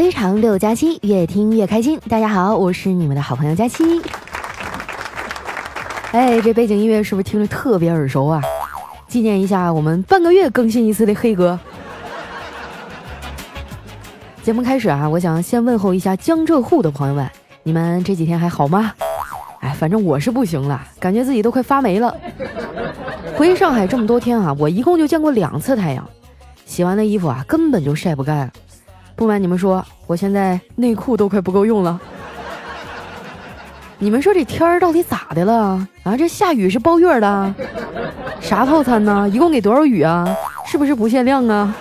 非常六加七，越听越开心。大家好，我是你们的好朋友佳期。哎，这背景音乐是不是听着特别耳熟啊？纪念一下我们半个月更新一次的黑哥。节目开始啊，我想先问候一下江浙沪的朋友们，你们这几天还好吗？哎，反正我是不行了，感觉自己都快发霉了。回上海这么多天啊，我一共就见过两次太阳，洗完的衣服啊根本就晒不干。不瞒你们说，我现在内裤都快不够用了。你们说这天儿到底咋的了？啊，这下雨是包月的？啥套餐呢？一共给多少雨啊？是不是不限量啊？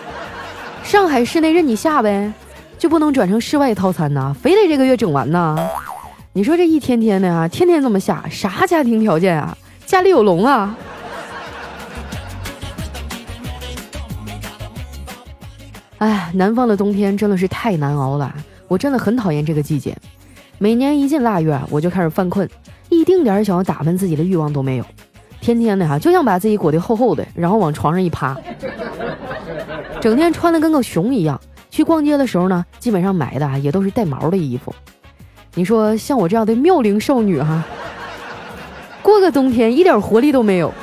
上海市内任你下呗，就不能转成室外套餐呢？非得这个月整完呢？你说这一天天的啊，天天这么下，啥家庭条件啊？家里有龙啊？哎，南方的冬天真的是太难熬了，我真的很讨厌这个季节。每年一进腊月，我就开始犯困，一丁点儿想要打扮自己的欲望都没有，天天的哈就想把自己裹得厚厚的，然后往床上一趴，整天穿的跟个熊一样。去逛街的时候呢，基本上买的也都是带毛的衣服。你说像我这样的妙龄少女哈，过个冬天一点活力都没有。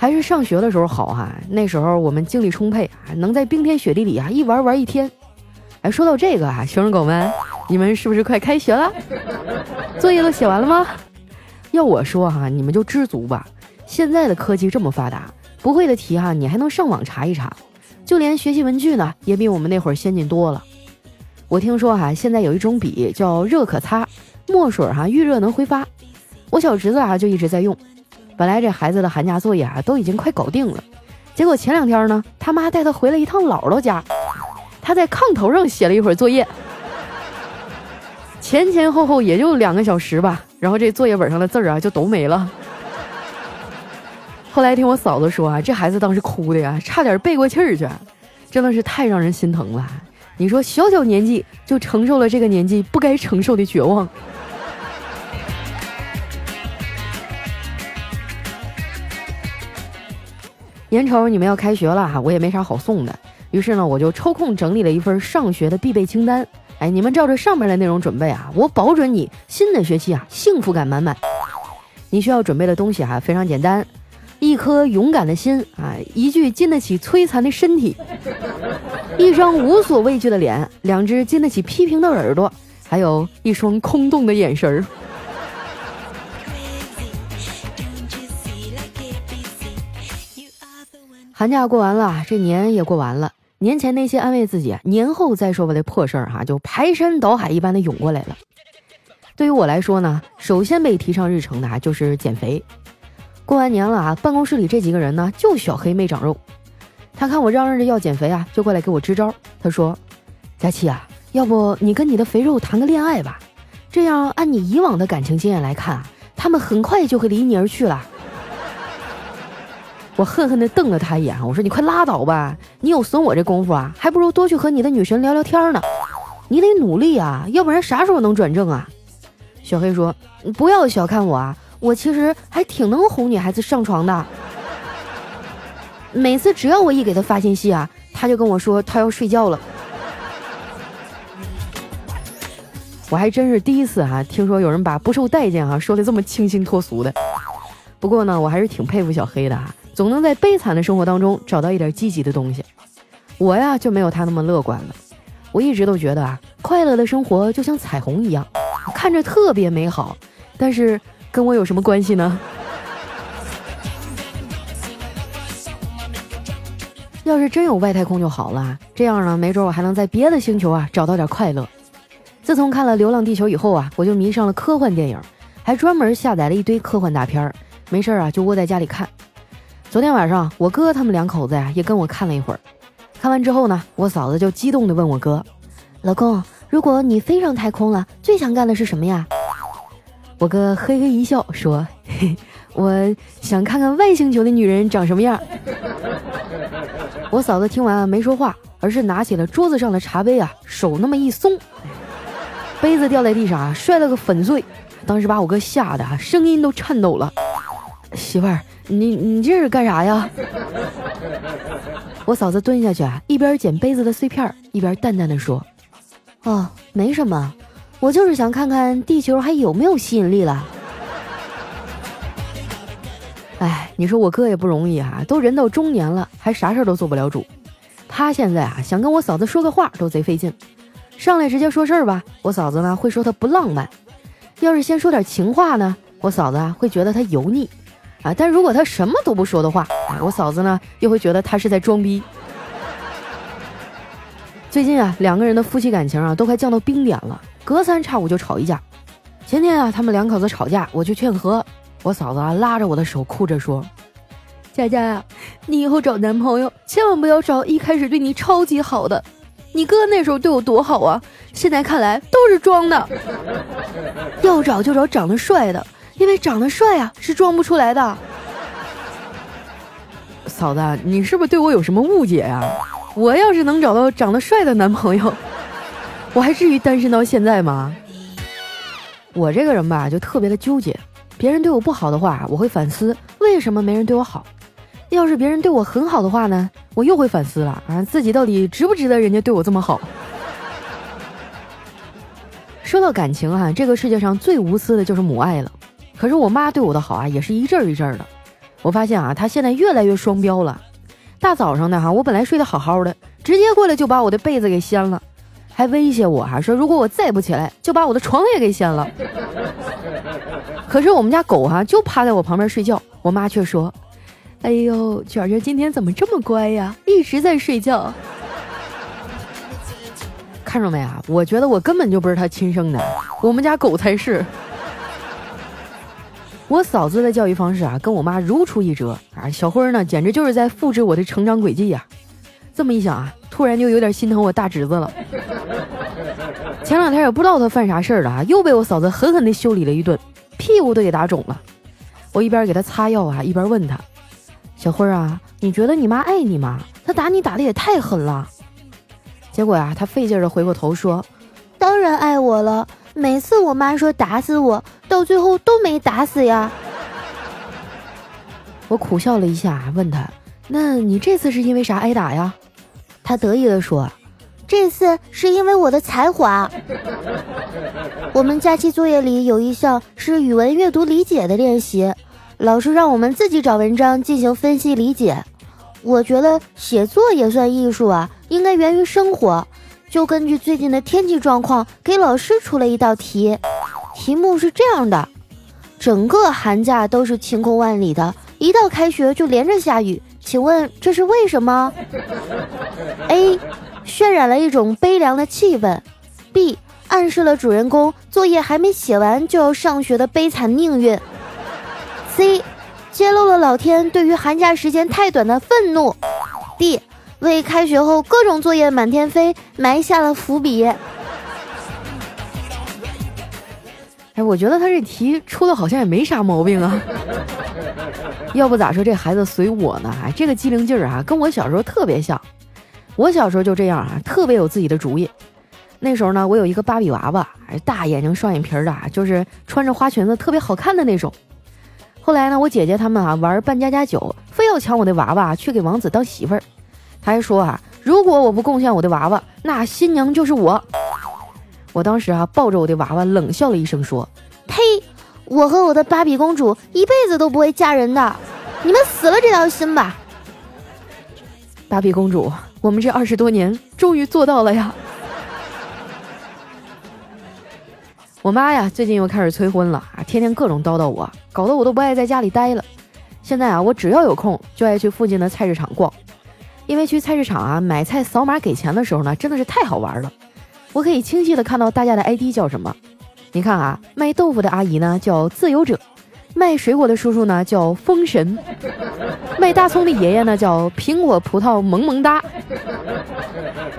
还是上学的时候好哈，那时候我们精力充沛啊，能在冰天雪地里啊一玩玩一天。哎，说到这个啊，学生狗们，你们是不是快开学了？作业都写完了吗？要我说哈，你们就知足吧。现在的科技这么发达，不会的题哈，你还能上网查一查。就连学习文具呢，也比我们那会儿先进多了。我听说哈，现在有一种笔叫热可擦，墨水哈遇热能挥发。我小侄子啊就一直在用。本来这孩子的寒假作业啊都已经快搞定了，结果前两天呢，他妈带他回了一趟姥姥家，他在炕头上写了一会儿作业，前前后后也就两个小时吧，然后这作业本上的字儿啊就都没了。后来听我嫂子说啊，这孩子当时哭的呀，差点背过气儿去，真的是太让人心疼了。你说小小年纪就承受了这个年纪不该承受的绝望。眼瞅你们要开学了哈，我也没啥好送的，于是呢，我就抽空整理了一份上学的必备清单。哎，你们照着上面的内容准备啊，我保准你新的学期啊幸福感满满。你需要准备的东西哈非常简单，一颗勇敢的心啊，一具经得起摧残的身体，一张无所畏惧的脸，两只经得起批评的耳朵，还有一双空洞的眼神儿。寒假过完了，这年也过完了。年前那些安慰自己年后再说吧的破事儿哈，就排山倒海一般的涌过来了。对于我来说呢，首先被提上日程的啊就是减肥。过完年了啊，办公室里这几个人呢，就小黑没长肉。他看我嚷嚷着要减肥啊，就过来给我支招。他说：“佳琪啊，要不你跟你的肥肉谈个恋爱吧？这样按你以往的感情经验来看啊，他们很快就会离你而去了。”我恨恨地瞪了他一眼，我说：“你快拉倒吧！你有损我这功夫啊，还不如多去和你的女神聊聊天呢。你得努力啊，要不然啥时候能转正啊？”小黑说：“不要小看我啊，我其实还挺能哄女孩子上床的。每次只要我一给他发信息啊，他就跟我说他要睡觉了。我还真是第一次哈，听说有人把不受待见哈说的这么清新脱俗的。不过呢，我还是挺佩服小黑的哈。”总能在悲惨的生活当中找到一点积极的东西，我呀就没有他那么乐观了。我一直都觉得啊，快乐的生活就像彩虹一样，看着特别美好，但是跟我有什么关系呢？要是真有外太空就好了，这样呢，没准我还能在别的星球啊找到点快乐。自从看了《流浪地球》以后啊，我就迷上了科幻电影，还专门下载了一堆科幻大片儿，没事啊就窝在家里看。昨天晚上，我哥他们两口子呀也跟我看了一会儿。看完之后呢，我嫂子就激动地问我哥：“老公，如果你飞上太空了，最想干的是什么呀？”我哥嘿嘿一笑说：“嘿，我想看看外星球的女人长什么样。”我嫂子听完没说话，而是拿起了桌子上的茶杯啊，手那么一松，杯子掉在地上啊，摔了个粉碎。当时把我哥吓得啊，声音都颤抖了。媳妇儿。你你这是干啥呀？我嫂子蹲下去啊，一边捡杯子的碎片，一边淡淡的说：“哦，没什么，我就是想看看地球还有没有吸引力了。”哎，你说我哥也不容易啊，都人到中年了，还啥事儿都做不了主。他现在啊，想跟我嫂子说个话都贼费劲。上来直接说事儿吧，我嫂子呢会说他不浪漫；要是先说点情话呢，我嫂子啊会觉得他油腻。啊！但如果他什么都不说的话，我嫂子呢又会觉得他是在装逼。最近啊，两个人的夫妻感情啊都快降到冰点了，隔三差五就吵一架。前天啊，他们两口子吵架，我去劝和，我嫂子啊拉着我的手哭着说：“佳佳呀，你以后找男朋友千万不要找一开始对你超级好的，你哥那时候对我多好啊，现在看来都是装的。要找就找长得帅的。”因为长得帅啊，是装不出来的。嫂子，你是不是对我有什么误解呀？我要是能找到长得帅的男朋友，我还至于单身到现在吗？我这个人吧，就特别的纠结。别人对我不好的话，我会反思为什么没人对我好；要是别人对我很好的话呢，我又会反思了啊，自己到底值不值得人家对我这么好？说到感情啊，这个世界上最无私的就是母爱了。可是我妈对我的好啊，也是一阵儿一阵儿的。我发现啊，她现在越来越双标了。大早上的哈，我本来睡得好好的，直接过来就把我的被子给掀了，还威胁我哈，说如果我再不起来，就把我的床也给掀了。可是我们家狗哈就趴在我旁边睡觉，我妈却说：“哎呦，卷卷今天怎么这么乖呀，一直在睡觉。”看着没啊？我觉得我根本就不是他亲生的，我们家狗才是。我嫂子的教育方式啊，跟我妈如出一辙啊。小辉呢，简直就是在复制我的成长轨迹呀。这么一想啊，突然就有点心疼我大侄子了。前两天也不知道他犯啥事儿了啊，又被我嫂子狠狠地修理了一顿，屁股都给打肿了。我一边给他擦药啊，一边问他：“小辉啊，你觉得你妈爱你吗？她打你打的也太狠了。”结果啊，他费劲儿的回过头说：“当然爱我了。”每次我妈说打死我，到最后都没打死呀。我苦笑了一下，问他：“那你这次是因为啥挨打呀？”他得意地说：“这次是因为我的才华。我们假期作业里有一项是语文阅读理解的练习，老师让我们自己找文章进行分析理解。我觉得写作也算艺术啊，应该源于生活。”就根据最近的天气状况，给老师出了一道题。题目是这样的：整个寒假都是晴空万里的，一到开学就连着下雨，请问这是为什么？A. 渲染了一种悲凉的气氛。B. 暗示了主人公作业还没写完就要上学的悲惨命运。C. 揭露了老天对于寒假时间太短的愤怒。D. 为开学后各种作业满天飞埋下了伏笔。哎，我觉得他这题出的好像也没啥毛病啊。要不咋说这孩子随我呢？哎，这个机灵劲儿啊，跟我小时候特别像。我小时候就这样啊，特别有自己的主意。那时候呢，我有一个芭比娃娃，大眼睛双眼皮的，就是穿着花裙子特别好看的那种。后来呢，我姐姐他们啊玩扮家家酒，非要抢我的娃娃去给王子当媳妇儿。他还说啊，如果我不贡献我的娃娃，那新娘就是我。我当时啊，抱着我的娃娃冷笑了一声，说：“呸！我和我的芭比公主一辈子都不会嫁人的，你们死了这条心吧。”芭比公主，我们这二十多年终于做到了呀！我妈呀，最近又开始催婚了啊，天天各种叨叨我，搞得我都不爱在家里待了。现在啊，我只要有空就爱去附近的菜市场逛。因为去菜市场啊买菜扫码给钱的时候呢，真的是太好玩了。我可以清晰的看到大家的 ID 叫什么。你看啊，卖豆腐的阿姨呢叫自由者，卖水果的叔叔呢叫封神，卖大葱的爷爷呢叫苹果葡萄萌萌哒，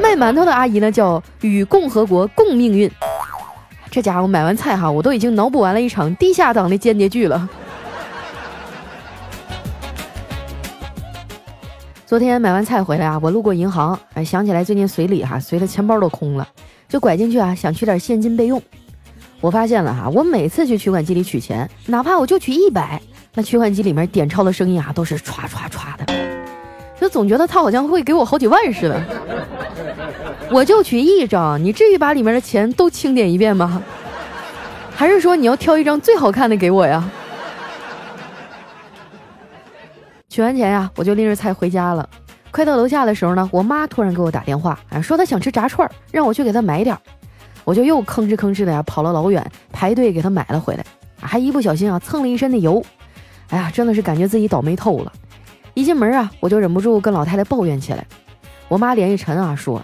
卖馒头的阿姨呢叫与共和国共命运。这家伙买完菜哈，我都已经脑补完了一场地下党的间谍剧了。昨天买完菜回来啊，我路过银行，哎，想起来最近随礼哈，随的钱包都空了，就拐进去啊，想取点现金备用。我发现了哈，我每次去取款机里取钱，哪怕我就取一百，那取款机里面点钞的声音啊，都是歘歘歘的。就总觉得他好像会给我好几万似的。我就取一张，你至于把里面的钱都清点一遍吗？还是说你要挑一张最好看的给我呀？取完钱呀，我就拎着菜回家了。快到楼下的时候呢，我妈突然给我打电话，啊，说她想吃炸串，让我去给她买点儿。我就又吭哧吭哧的呀，跑了老远排队给她买了回来，还一不小心啊蹭了一身的油。哎呀，真的是感觉自己倒霉透了。一进门啊，我就忍不住跟老太太抱怨起来。我妈脸一沉啊，说：“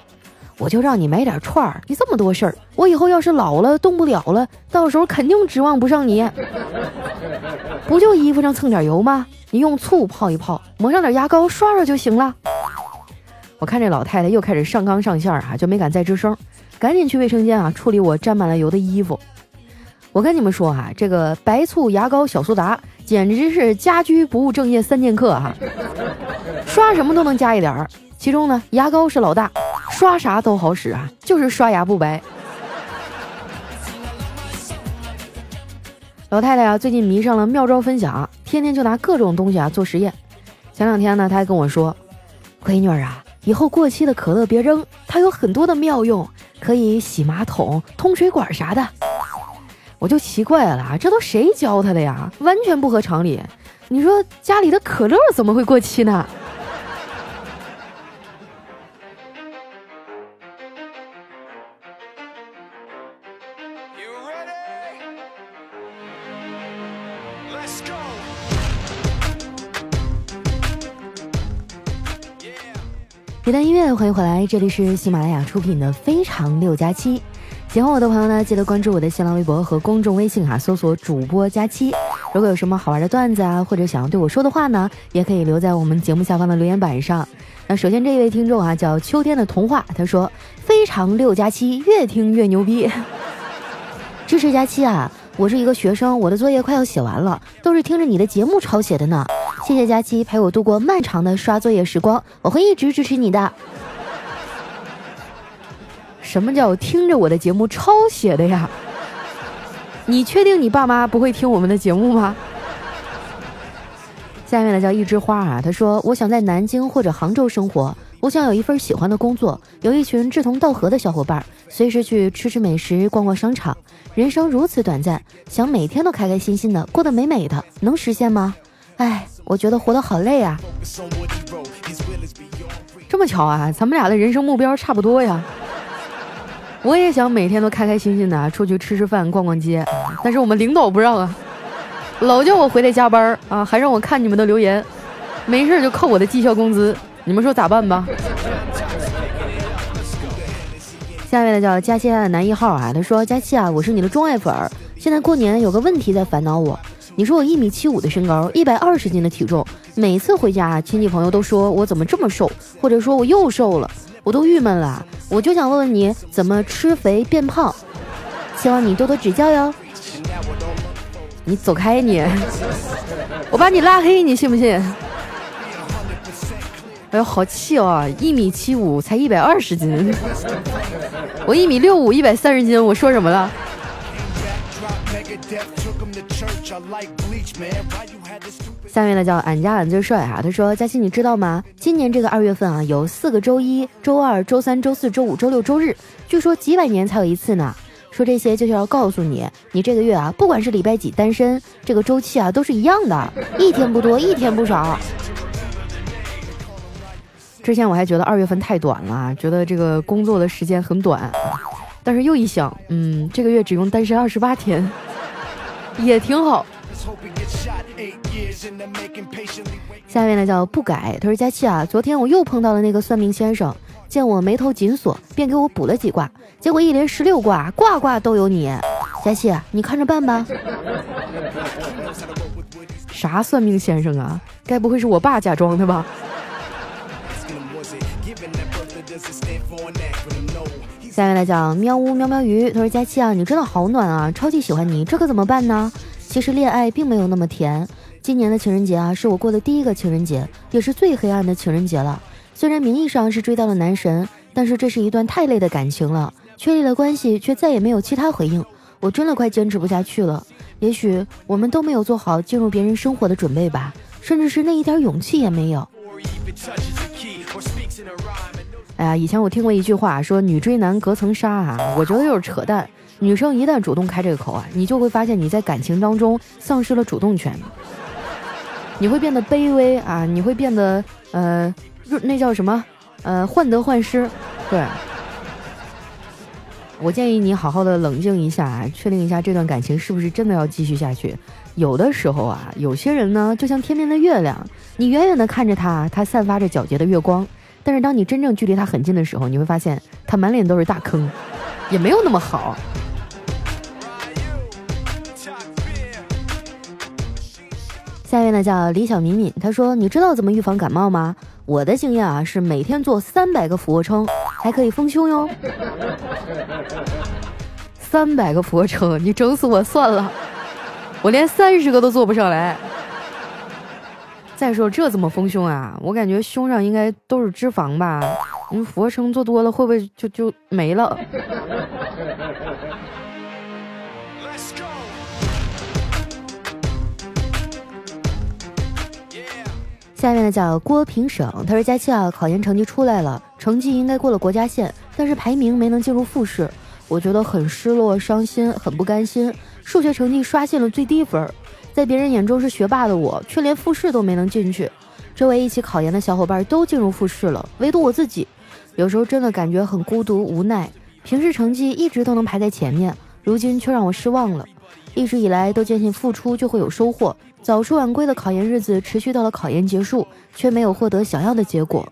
我就让你买点串儿，你这么多事儿，我以后要是老了动不了了，到时候肯定指望不上你。不就衣服上蹭点油吗？你用醋泡一泡，抹上点牙膏刷刷就行了。”我看这老太太又开始上纲上线啊，就没敢再吱声，赶紧去卫生间啊处理我沾满了油的衣服。我跟你们说哈，这个白醋、牙膏、小苏打。简直是家居不务正业三剑客哈，刷什么都能加一点儿，其中呢牙膏是老大，刷啥都好使啊，就是刷牙不白。老太太啊，最近迷上了妙招分享，天天就拿各种东西啊做实验。前两天呢，她还跟我说：“闺女儿啊，以后过期的可乐别扔，它有很多的妙用，可以洗马桶、通水管啥的。”我就奇怪了，这都谁教他的呀？完全不合常理。你说家里的可乐怎么会过期呢？一段音乐，欢迎回来，这里是喜马拉雅出品的《非常六加七》。喜欢我的朋友呢，记得关注我的新浪微博和公众微信哈，搜索主播佳期。如果有什么好玩的段子啊，或者想要对我说的话呢，也可以留在我们节目下方的留言板上。那首先这一位听众啊，叫秋天的童话，他说非常六加七，越听越牛逼，支持佳期啊！我是一个学生，我的作业快要写完了，都是听着你的节目抄写的呢。谢谢佳期陪我度过漫长的刷作业时光，我会一直支持你的。什么叫听着我的节目抄写的呀？你确定你爸妈不会听我们的节目吗？下面呢叫一枝花啊，他说我想在南京或者杭州生活，我想有一份喜欢的工作，有一群志同道合的小伙伴，随时去吃吃美食，逛逛商场。人生如此短暂，想每天都开开心心的过得美美的，能实现吗？哎，我觉得活得好累啊。这么巧啊，咱们俩的人生目标差不多呀。我也想每天都开开心心的出去吃吃饭、逛逛街，但是我们领导不让啊，老叫我回来加班啊，还让我看你们的留言，没事就扣我的绩效工资，你们说咋办吧？下面的叫佳期的男一号啊，他说：佳期啊，我是你的钟爱粉，现在过年有个问题在烦恼我，你说我一米七五的身高，一百二十斤的体重，每次回家亲戚朋友都说我怎么这么瘦，或者说我又瘦了。我都郁闷了，我就想问问你怎么吃肥变胖，希望你多多指教哟。你走开你，我把你拉黑，你信不信？哎呦，好气哦！一米七五才一百二十斤，我一米六五一百三十斤，我说什么了？下面呢叫俺家俺最帅啊，他说佳欣你知道吗？今年这个二月份啊，有四个周一、周二、周三、周四周五、周六、周日，据说几百年才有一次呢。说这些就是要告诉你，你这个月啊，不管是礼拜几单身，这个周期啊都是一样的，一天不多，一天不少。之前我还觉得二月份太短了，觉得这个工作的时间很短，但是又一想，嗯，这个月只用单身二十八天，也挺好。下面呢叫不改，他说佳期啊，昨天我又碰到了那个算命先生，见我眉头紧锁，便给我卜了几卦，结果一连十六卦，卦卦都有你。佳期啊，你看着办吧。啥算命先生啊？该不会是我爸假装的吧？下面来讲喵呜喵喵鱼，他说佳期啊，你真的好暖啊，超级喜欢你，这可怎么办呢？其实恋爱并没有那么甜。今年的情人节啊，是我过的第一个情人节，也是最黑暗的情人节了。虽然名义上是追到了男神，但是这是一段太累的感情了，确立了关系，却再也没有其他回应。我真的快坚持不下去了。也许我们都没有做好进入别人生活的准备吧，甚至是那一点勇气也没有。哎呀，以前我听过一句话，说女追男隔层纱啊，我觉得就是扯淡。女生一旦主动开这个口啊，你就会发现你在感情当中丧失了主动权，你会变得卑微啊，你会变得呃，那叫什么呃，患得患失。对，我建议你好好的冷静一下，确定一下这段感情是不是真的要继续下去。有的时候啊，有些人呢，就像天边的月亮，你远远的看着他，他散发着皎洁的月光，但是当你真正距离他很近的时候，你会发现他满脸都是大坑，也没有那么好。下一位呢叫李小敏敏，她说：“你知道怎么预防感冒吗？我的经验啊是每天做三百个俯卧撑，还可以丰胸哟。三百个俯卧撑，你整死我算了，我连三十个都做不上来。再说这怎么丰胸啊？我感觉胸上应该都是脂肪吧？你俯卧撑做多了会不会就就没了？”下面呢叫郭平省，他说佳期啊，考研成绩出来了，成绩应该过了国家线，但是排名没能进入复试，我觉得很失落、伤心，很不甘心。数学成绩刷新了最低分，在别人眼中是学霸的我，却连复试都没能进去。周围一起考研的小伙伴都进入复试了，唯独我自己，有时候真的感觉很孤独无奈。平时成绩一直都能排在前面，如今却让我失望了。一直以来都坚信付出就会有收获。早出晚归的考研日子持续到了考研结束，却没有获得想要的结果。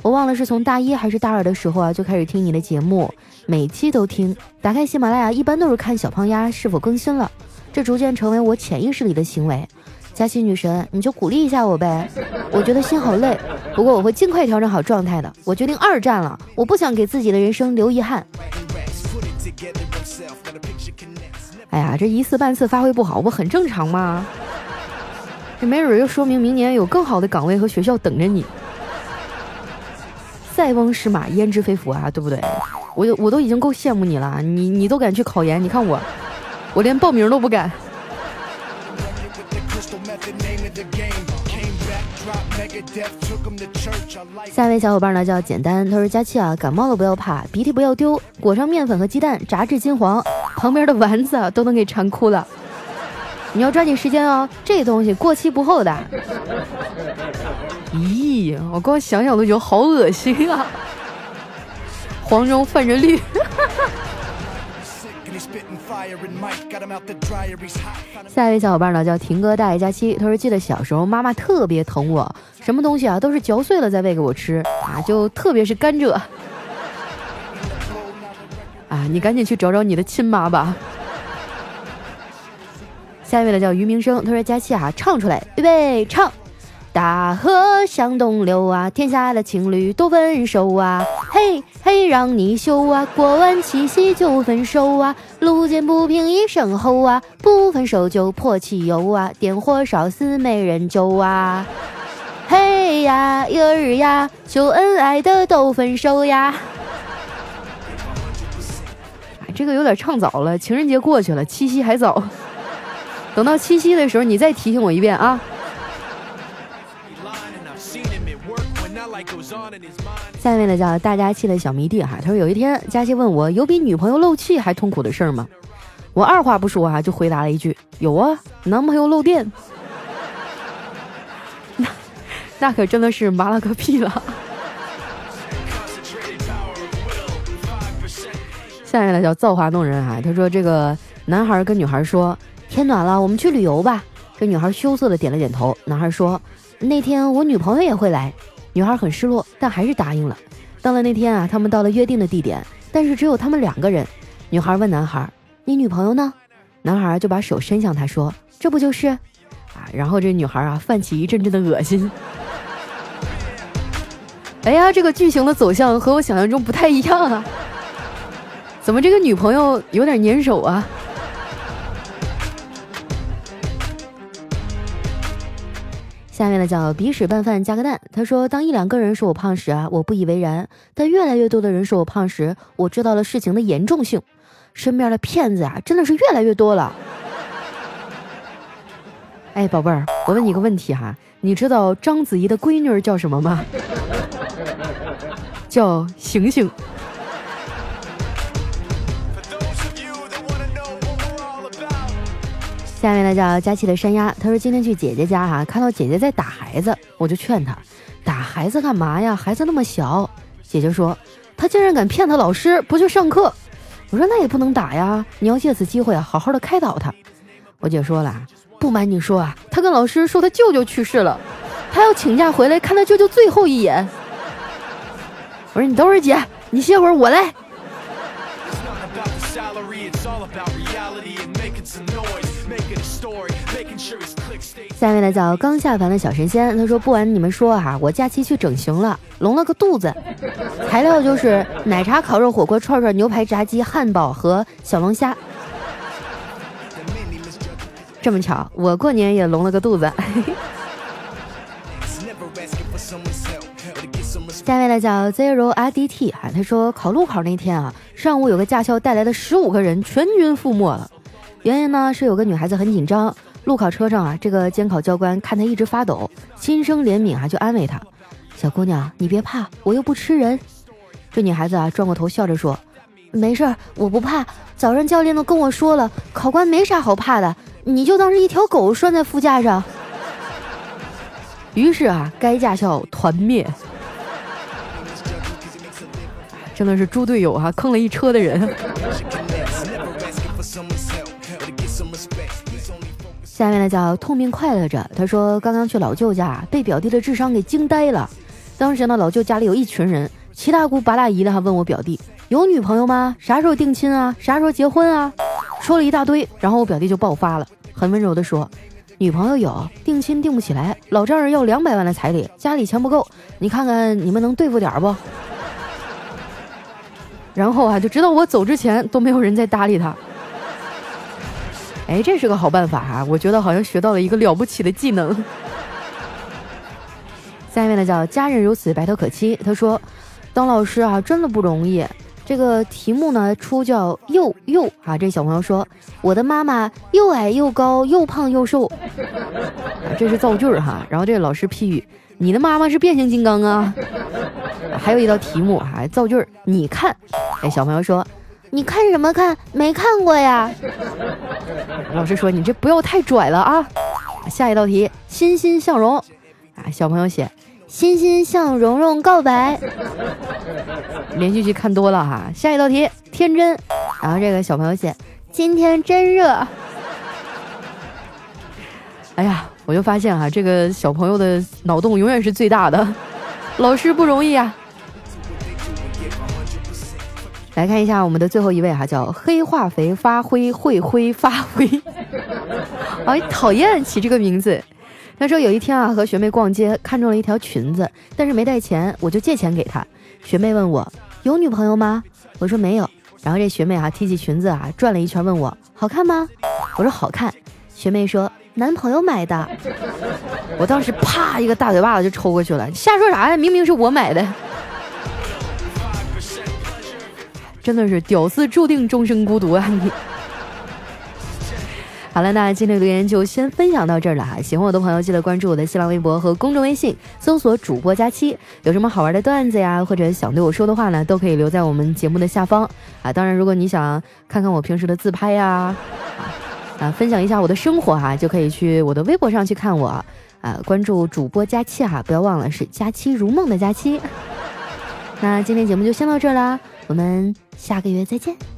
我忘了是从大一还是大二的时候啊，就开始听你的节目，每期都听。打开喜马拉雅，一般都是看小胖丫是否更新了，这逐渐成为我潜意识里的行为。佳期女神，你就鼓励一下我呗，我觉得心好累，不过我会尽快调整好状态的。我决定二战了，我不想给自己的人生留遗憾。哎呀，这一次半次发挥不好，不很正常吗？这没准就说明明年有更好的岗位和学校等着你。塞翁失马焉知非福啊，对不对？我我都已经够羡慕你了，你你都敢去考研，你看我，我连报名都不敢。下一位小伙伴呢叫简单，他说佳期啊，感冒了不要怕，鼻涕不要丢，裹上面粉和鸡蛋，炸至金黄，旁边的丸子都能给馋哭了。你要抓紧时间哦，这东西过期不候的。咦，我光想想都觉得好恶心啊！黄中泛着绿。哈哈下一位小伙伴呢叫婷哥大爷佳期，他说记得小时候妈妈特别疼我，什么东西啊都是嚼碎了再喂给我吃啊，就特别是甘蔗。啊，你赶紧去找找你的亲妈吧。下一位呢叫于明生，他说：“佳期啊，唱出来，预备唱。大河向东流啊，天下的情侣都分手啊，嘿嘿，让你羞啊，过完七夕就分手啊，路见不平一声吼啊，不分手就泼汽油啊，点火烧死没人救啊，嘿呀，一儿呀，秀恩爱的都分手呀。”这个有点唱早了，情人节过去了，七夕还早。等到七夕的时候，你再提醒我一遍啊！下面呢叫大家气的小迷弟哈，他说有一天佳期问我有比女朋友漏气还痛苦的事儿吗？我二话不说啊就回答了一句有啊，男朋友漏电。那那可真的是麻了个屁了。下面呢叫造化弄人哈，他说这个男孩跟女孩说。天暖了，我们去旅游吧。这女孩羞涩的点了点头。男孩说：“那天我女朋友也会来。”女孩很失落，但还是答应了。到了那天啊，他们到了约定的地点，但是只有他们两个人。女孩问男孩：“你女朋友呢？”男孩就把手伸向她说：“这不就是？”啊，然后这女孩啊泛起一阵阵的恶心。哎呀，这个剧情的走向和我想象中不太一样啊！怎么这个女朋友有点粘手啊？下面呢叫鼻屎拌饭加个蛋。他说：“当一两个人说我胖时啊，我不以为然；但越来越多的人说我胖时，我知道了事情的严重性。身边的骗子啊，真的是越来越多了。”哎，宝贝儿，我问你个问题哈，你知道章子怡的闺女叫什么吗？叫醒醒。下面呢叫佳琪的山鸭，他说今天去姐姐家哈，看到姐姐在打孩子，我就劝她，打孩子干嘛呀？孩子那么小。姐姐说，他竟然敢骗他老师，不去上课。我说那也不能打呀，你要借此机会啊，好好的开导他。我姐说了，不瞒你说啊，她跟老师说她舅舅去世了，她要请假回来看她舅舅最后一眼。我说你等会儿姐，你歇会儿，我来。下面呢叫刚下凡的小神仙，他说不瞒你们说哈，我假期去整形了，隆了个肚子，材料就是奶茶、烤肉、火锅、串串、牛排、炸鸡、汉堡和小龙虾。这么巧，我过年也隆了个肚子。下面呢叫 Zero R D T 啊，他说考路考那天啊，上午有个驾校带来的十五个人全军覆没了，原因呢是有个女孩子很紧张。路考车上啊，这个监考教官看她一直发抖，心生怜悯啊，就安慰她：“小姑娘，你别怕，我又不吃人。”这女孩子啊，转过头笑着说：“没事儿，我不怕。早上教练都跟我说了，考官没啥好怕的，你就当是一条狗拴在副驾上。”于是啊，该驾校团灭，真的是猪队友啊，坑了一车的人。下面呢叫痛并快乐着，他说刚刚去老舅家，被表弟的智商给惊呆了。当时呢，老舅家里有一群人，七大姑八大姨的，还问我表弟有女朋友吗？啥时候定亲啊？啥时候结婚啊？说了一大堆，然后我表弟就爆发了，很温柔的说，女朋友有，定亲定不起来，老丈人要两百万的彩礼，家里钱不够，你看看你们能对付点不？然后啊，就知道我走之前都没有人再搭理他。哎，这是个好办法哈！我觉得好像学到了一个了不起的技能。下面呢叫家人如此白头可期。他说，当老师啊真的不容易。这个题目呢出叫又又啊，这小朋友说我的妈妈又矮又高又胖又瘦，这是造句儿哈。然后这个老师批语，你的妈妈是变形金刚啊。还有一道题目啊，造句儿，你看，哎，小朋友说。你看什么看？没看过呀。老师说你这不要太拽了啊。下一道题，欣欣向荣啊，小朋友写欣欣向蓉蓉告白。连续剧看多了哈。下一道题，天真，然后这个小朋友写今天真热。哎呀，我就发现哈，这个小朋友的脑洞永远是最大的，老师不容易啊。来看一下我们的最后一位哈，叫黑化肥发灰会灰发灰，哎，讨厌起这个名字。他说有一天啊，和学妹逛街，看中了一条裙子，但是没带钱，我就借钱给她。学妹问我有女朋友吗？我说没有。然后这学妹啊提起裙子啊转了一圈，问我好看吗？我说好看。学妹说男朋友买的。我当时啪一个大嘴巴子就抽过去了，瞎说啥呀？明明是我买的。真的是屌丝注定终生孤独啊！你 好了，那今天留言就先分享到这儿了哈。喜欢我的朋友记得关注我的新浪微博和公众微信，搜索主播佳期。有什么好玩的段子呀，或者想对我说的话呢，都可以留在我们节目的下方啊。当然，如果你想看看我平时的自拍呀，啊，啊分享一下我的生活哈，就可以去我的微博上去看我啊。关注主播佳期哈，不要忘了是佳期如梦的佳期。那今天节目就先到这儿啦。我们下个月再见。